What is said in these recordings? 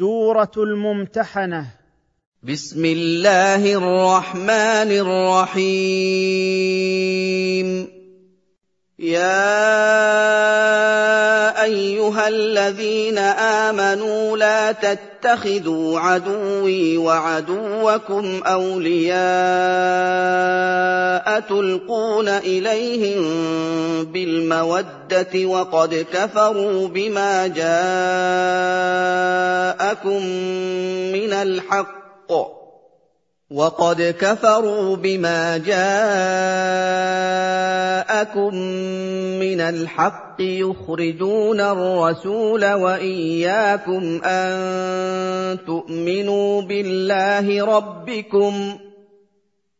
سورة الممتحنة. بسم الله الرحمن الرحيم. يا أيها الذين آمنوا لا تتخذوا عدوي وعدوكم أولياء تلقون إليهم بالمودة وقد كفروا بما جاءكم من الحق وقد كفروا بما جاءكم من الحق يخرجون الرسول وإياكم أن تؤمنوا بالله ربكم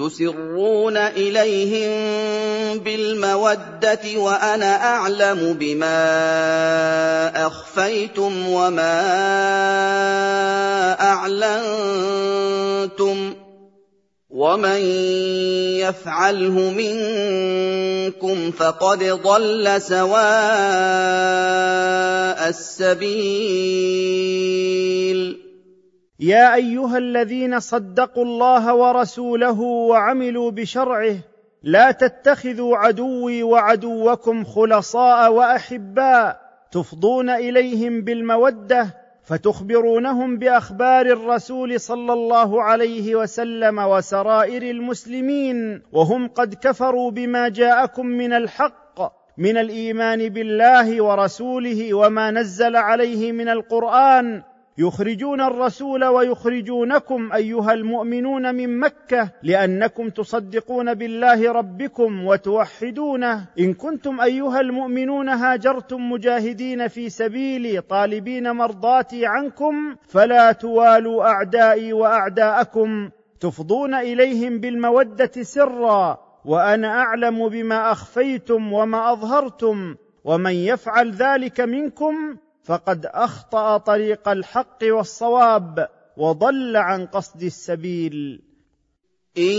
تسرون إليهم بالمودة وأنا أعلم بما أخفيتم وما أعلنتم ومن يفعله منكم فقد ضل سواء السبيل يا أيها الذين صدقوا الله ورسوله وعملوا بشرعه لا تتخذوا عدوي وعدوكم خلصاء وأحباء تفضون إليهم بالمودة فتخبرونهم بأخبار الرسول صلى الله عليه وسلم وسرائر المسلمين وهم قد كفروا بما جاءكم من الحق من الإيمان بالله ورسوله وما نزل عليه من القرآن يخرجون الرسول ويخرجونكم أيها المؤمنون من مكة لأنكم تصدقون بالله ربكم وتوحدونه. إن كنتم أيها المؤمنون هاجرتم مجاهدين في سبيلي طالبين مرضاتي عنكم فلا توالوا أعدائي وأعداءكم تفضون إليهم بالمودة سرا وأنا أعلم بما أخفيتم وما أظهرتم ومن يفعل ذلك منكم فقد أخطأ طريق الحق والصواب وضل عن قصد السبيل. إن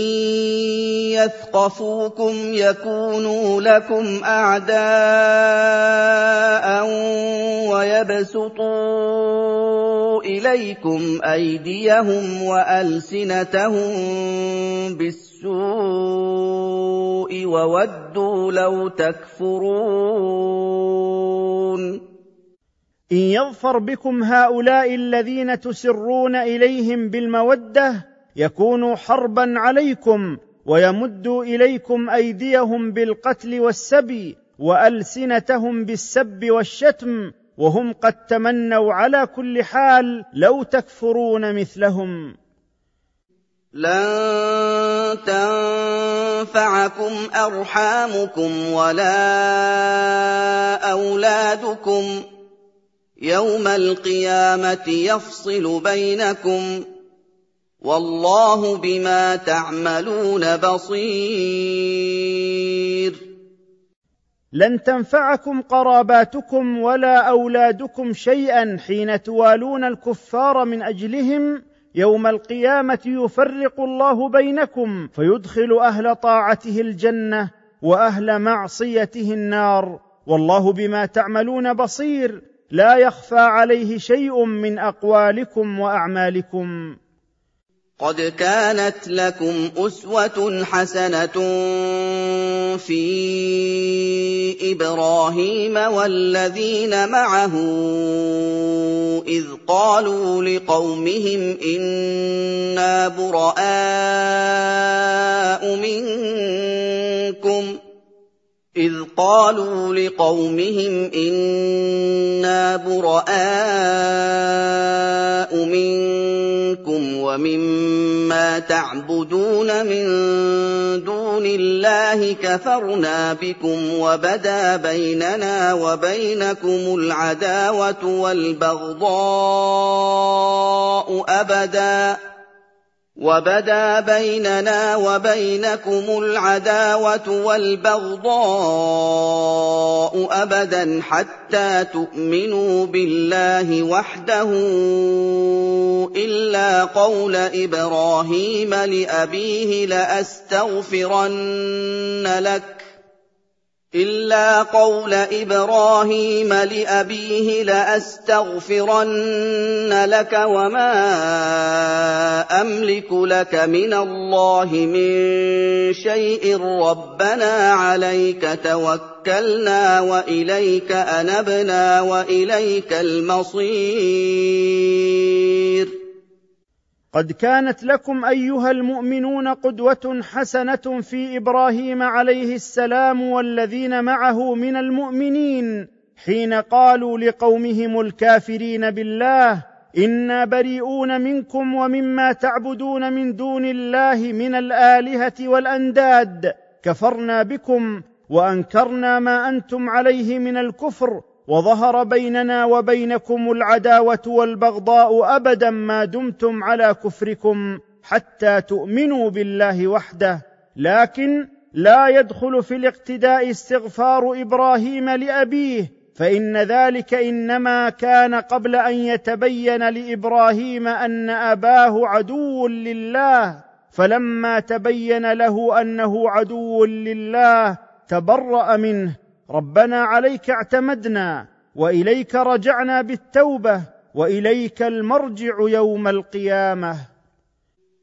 يثقفوكم يكونوا لكم أعداء ويبسطوا إليكم أيديهم وألسنتهم بالسوء وودوا لو تكفرون. إن يظفر بكم هؤلاء الذين تسرون إليهم بالمودة يكونوا حربا عليكم ويمدوا إليكم أيديهم بالقتل والسبي وألسنتهم بالسب والشتم وهم قد تمنوا على كل حال لو تكفرون مثلهم. لن تنفعكم أرحامكم ولا أولادكم يوم القيامة يفصل بينكم والله بما تعملون بصير. لن تنفعكم قراباتكم ولا أولادكم شيئا حين توالون الكفار من أجلهم. يوم القيامة يفرق الله بينكم فيدخل أهل طاعته الجنة وأهل معصيته النار. والله بما تعملون بصير. لا يخفى عليه شيء من أقوالكم وأعمالكم. قد كانت لكم أسوة حسنة في إبراهيم والذين معه إذ قالوا لقومهم إنا براء إذ قالوا لقومهم إنا براء منكم ومما تعبدون من دون الله كفرنا بكم وبدا بيننا وبينكم العداوة والبغضاء أبداً وَبَدَا بَيْنَنَا وَبَيْنَكُمُ الْعَدَاوَةُ وَالْبَغْضَاءُ أَبَدًا حَتَّىٰ تُؤْمِنُوا بِاللَّهِ وَحْدَهُ إِلَّا قَوْلَ إِبْرَاهِيمَ لِأَبِيهِ لَأَسْتَغْفِرَنَّ لَكَ إِلَّا قَوْلَ إِبْرَاهِيمَ لِأَبِيهِ لَأَسْتَغْفِرَنَّ لَكَ وَمَا أَمْلِكُ لَكَ مِنَ اللَّهِ مِن شَيْءٍ رَّبَّنَا عَلَيْكَ تَوَكَّلْنَا وَإِلَيْكَ أَنَبْنَا وَإِلَيْكَ الْمَصِيرُ قد كانت لكم أيها المؤمنون قدوة حسنة في إبراهيم عليه السلام والذين معه من المؤمنين حين قالوا لقومهم الكافرين بالله إنا بريئون منكم ومما تعبدون من دون الله من الآلهة والأنداد كفرنا بكم وأنكرنا ما أنتم عليه من الكفر وظهر بيننا وبينكم العداوة والبغضاء أبدا ما دمتم على كفركم حتى تؤمنوا بالله وحده لكن لا يدخل في الاقتداء استغفار إبراهيم لأبيه فإن ذلك إنما كان قبل أن يتبين لإبراهيم أن أباه عدو لله فلما تبين له أنه عدو لله تبرأ منه ربنا عليك اعتمدنا وإليك رجعنا بالتوبة وإليك المرجع يوم القيامة.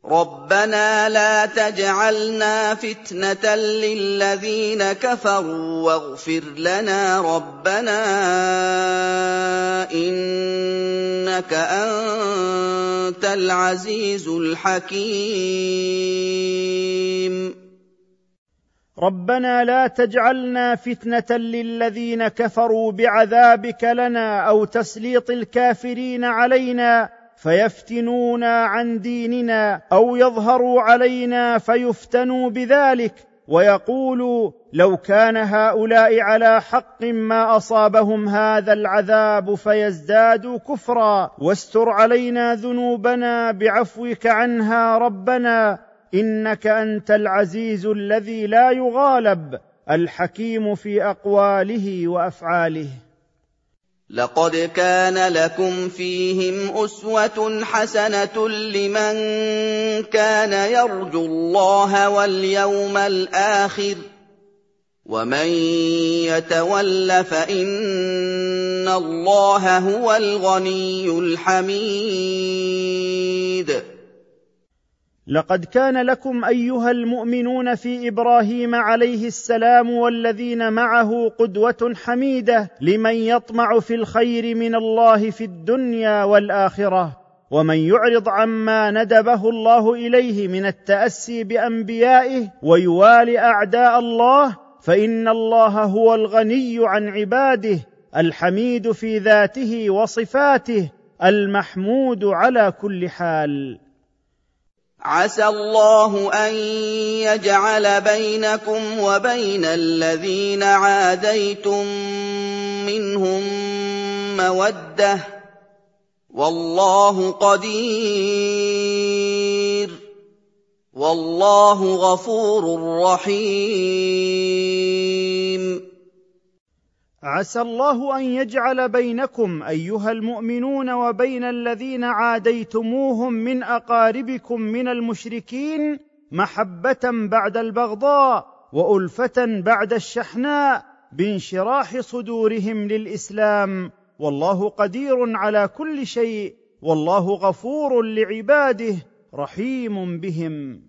ربنا لا تجعلنا فتنة للذين كفروا واغفر لنا ربنا إنك أنت العزيز الحكيم. ربنا لا تجعلنا فتنة للذين كفروا بعذابك لنا أو تسليط الكافرين علينا فيفتنونا عن ديننا أو يظهروا علينا فيفتنوا بذلك ويقولوا لو كان هؤلاء على حق ما أصابهم هذا العذاب فيزدادوا كفرا واستر علينا ذنوبنا بعفوك عنها ربنا إنك أنت العزيز الذي لا يغالب الحكيم في أقواله وأفعاله. لقد كان لكم فيهم أسوة حسنة لمن كان يرجو الله واليوم الآخر. ومن يتول فإن الله هو الغني الحميد. لقد كان لكم أيها المؤمنون في إبراهيم عليه السلام والذين معه قدوة حميدة لمن يطمع في الخير من الله في الدنيا والآخرة ومن يعرض عما ندبه الله إليه من التأسي بأنبيائه ويوالي أعداء الله فإن الله هو الغني عن عباده الحميد في ذاته وصفاته المحمود على كل حال. عسى الله أن يجعل بينكم وبين الذين عاديتم منهم مودة. والله قدير. والله غفور رحيم. عسى الله أن يجعل بينكم أيها المؤمنون وبين الذين عاديتموهم من أقاربكم من المشركين محبة بعد البغضاء وألفة بعد الشحناء بانشراح صدورهم للإسلام. والله قدير على كل شيء والله غفور لعباده رحيم بهم.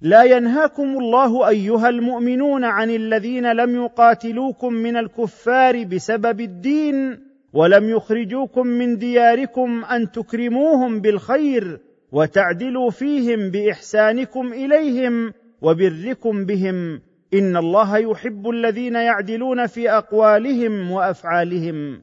لا ينهاكم الله أيها المؤمنون عن الذين لم يقاتلوكم من الكفار بسبب الدين ولم يخرجوكم من دياركم أن تكرموهم بالخير وتعدلوا فيهم بإحسانكم إليهم وبركم بهم. إن الله يحب الذين يعدلون في أقوالهم وأفعالهم.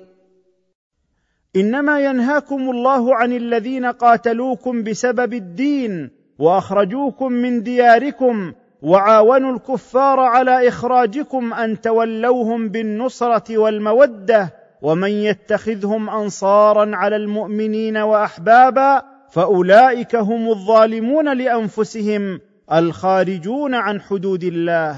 إنما ينهاكم الله عن الذين قاتلوكم بسبب الدين وأخرجوكم من دياركم وعاونوا الكفار على إخراجكم أن تولوهم بالنصرة والمودة ومن يتخذهم أنصارا على المؤمنين وأحبابا فأولئك هم الظالمون لأنفسهم الخارجون عن حدود الله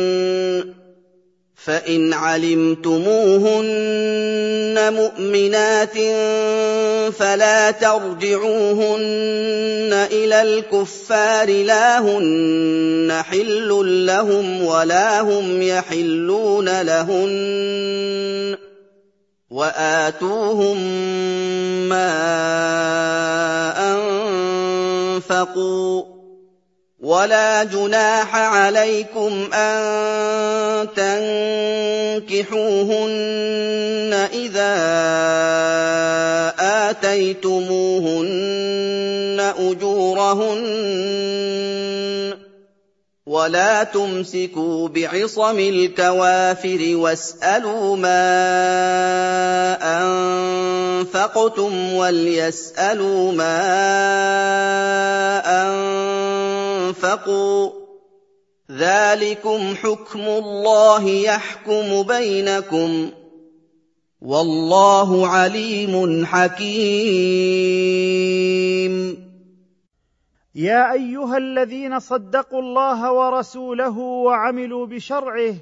فإن علمتموهن مؤمنات فلا ترجعوهن إلى الكفار لا هن حل لهم ولا هم يحلون لهن وآتوهم ما أنفقوا. ولا جناح عليكم أن تنكحوهن إذا آتيتموهن أجورهن ولا تمسكوا بعصم الكوافر واسألوا ما أنفقتم وليسألوا ما انفقوا ذلكم حكم الله يحكم بينكم. والله عليم حكيم. يا أيها الذين صدقوا الله ورسوله وعملوا بشرعه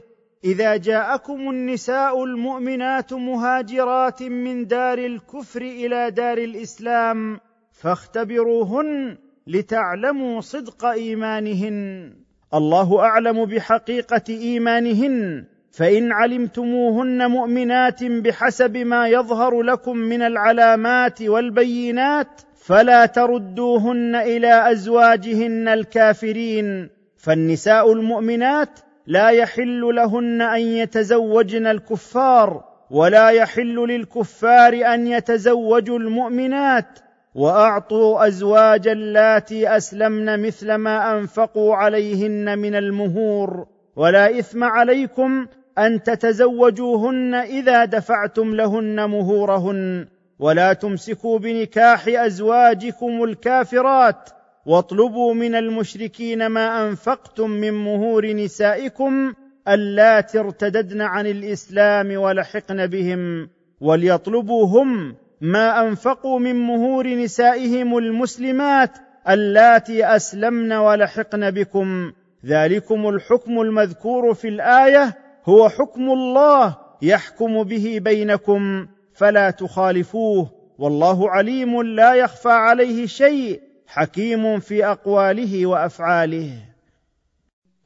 إذا جاءكم النساء المؤمنات مهاجرات من دار الكفر إلى دار الإسلام فاختبروهن لتعلموا صدق إيمانهن. الله أعلم بحقيقة إيمانهن. فإن علمتموهن مؤمنات بحسب ما يظهر لكم من العلامات والبينات فلا تردوهن إلى أزواجهن الكافرين. فالنساء المؤمنات لا يحل لهن أن يتزوجن الكفار ولا يحل للكفار أن يتزوجوا المؤمنات. وأعطوا أزواج اللاتي أسلمن مثل ما أنفقوا عليهن من المهور. ولا إثم عليكم أن تتزوجوهن إذا دفعتم لهن مهورهن. ولا تمسكوا بنكاح أزواجكم الكافرات. واطلبوا من المشركين ما أنفقتم من مهور نسائكم اللاتي ارتددن عن الإسلام ولحقن بهم. وليطلبوا هم ما أنفقوا من مهور نسائهم المسلمات اللاتي أسلمن ولحقن بكم. ذلكم الحكم المذكور في الآية هو حكم الله يحكم به بينكم فلا تخالفوه. والله عليم لا يخفى عليه شيء حكيم في أقواله وأفعاله.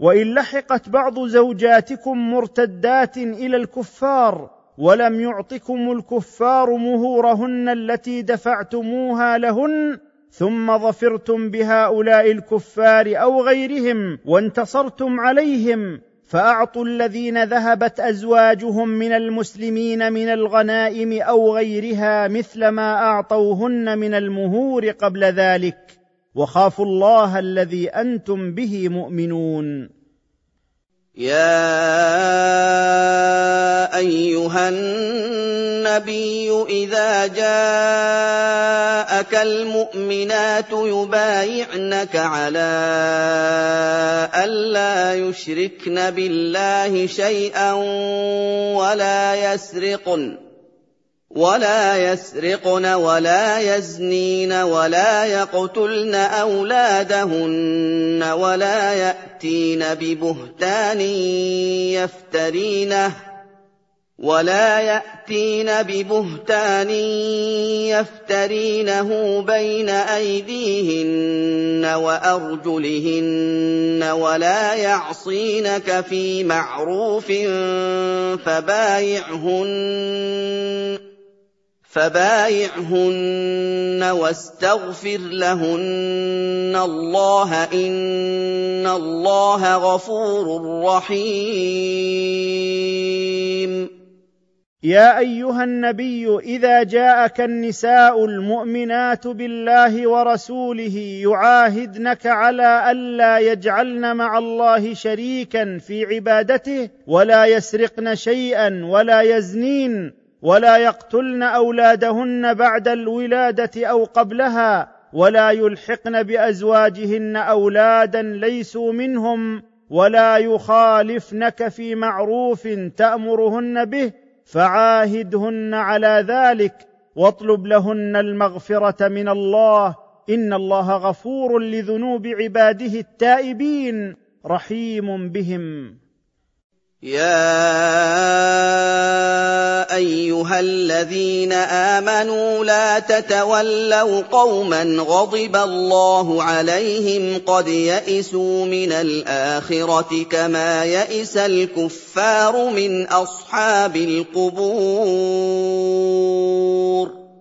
وإن لحقت بعض زوجاتكم مرتدات إلى الكفار ولم يعطكم الكفار مهورهن التي دفعتموها لهن ثم ظفرتم بهؤلاء الكفار أو غيرهم وانتصرتم عليهم فأعطوا الذين ذهبت أزواجهم من المسلمين من الغنائم أو غيرها مثل ما أعطوهن من المهور قبل ذلك وخافوا الله الذي أنتم به مؤمنون. يا أيها النبي إذا جاءك المؤمنات يبايعنك على الا يشركن بالله شيئا ولا يسرقن. ولا يسرقن ولا يزنين ولا يقتلن اولادهن ولا ياتين ببهتان يفترينه ولا ياتين ببهتان يفترينه بين ايديهن وارجلهن ولا يعصينك في معروف فبايعهن فبايعهن واستغفر لهن الله إن الله غفور رحيم. يا أيها النبي إذا جاءك النساء المؤمنات بالله ورسوله يعاهدنك على الا يجعلن مع الله شريكا في عبادته ولا يسرقن شيئا ولا يزنين. ولا يقتلن أولادهن بعد الولادة أو قبلها ولا يلحقن بأزواجهن أولادا ليسوا منهم ولا يخالفنك في معروف تأمرهن به فعاهدهن على ذلك واطلب لهن المغفرة من الله إن الله غفور لذنوب عباده التائبين رحيم بهم. يا ايها الذين امنوا لا تتولوا قوما غضب الله عليهم قد يئسوا من الاخره كما يئس الكفار من اصحاب القبور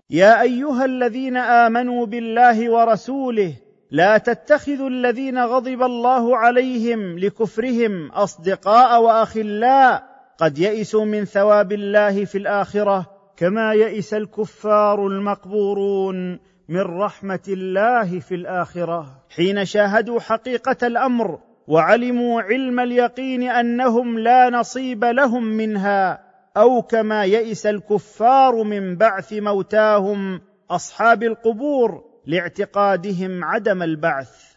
يا ايها الذين امنوا بالله ورسوله لا تتخذوا الذين غضب الله عليهم لكفرهم أصدقاء وأخلاء قد يئسوا من ثواب الله في الآخرة كما يئس الكفار المقبورون من رحمة الله في الآخرة. حين شاهدوا حقيقة الأمر وعلموا علم اليقين أنهم لا نصيب لهم منها أو كما يئس الكفار من بعث موتاهم أصحاب القبور لاعتقادهم عدم البعث.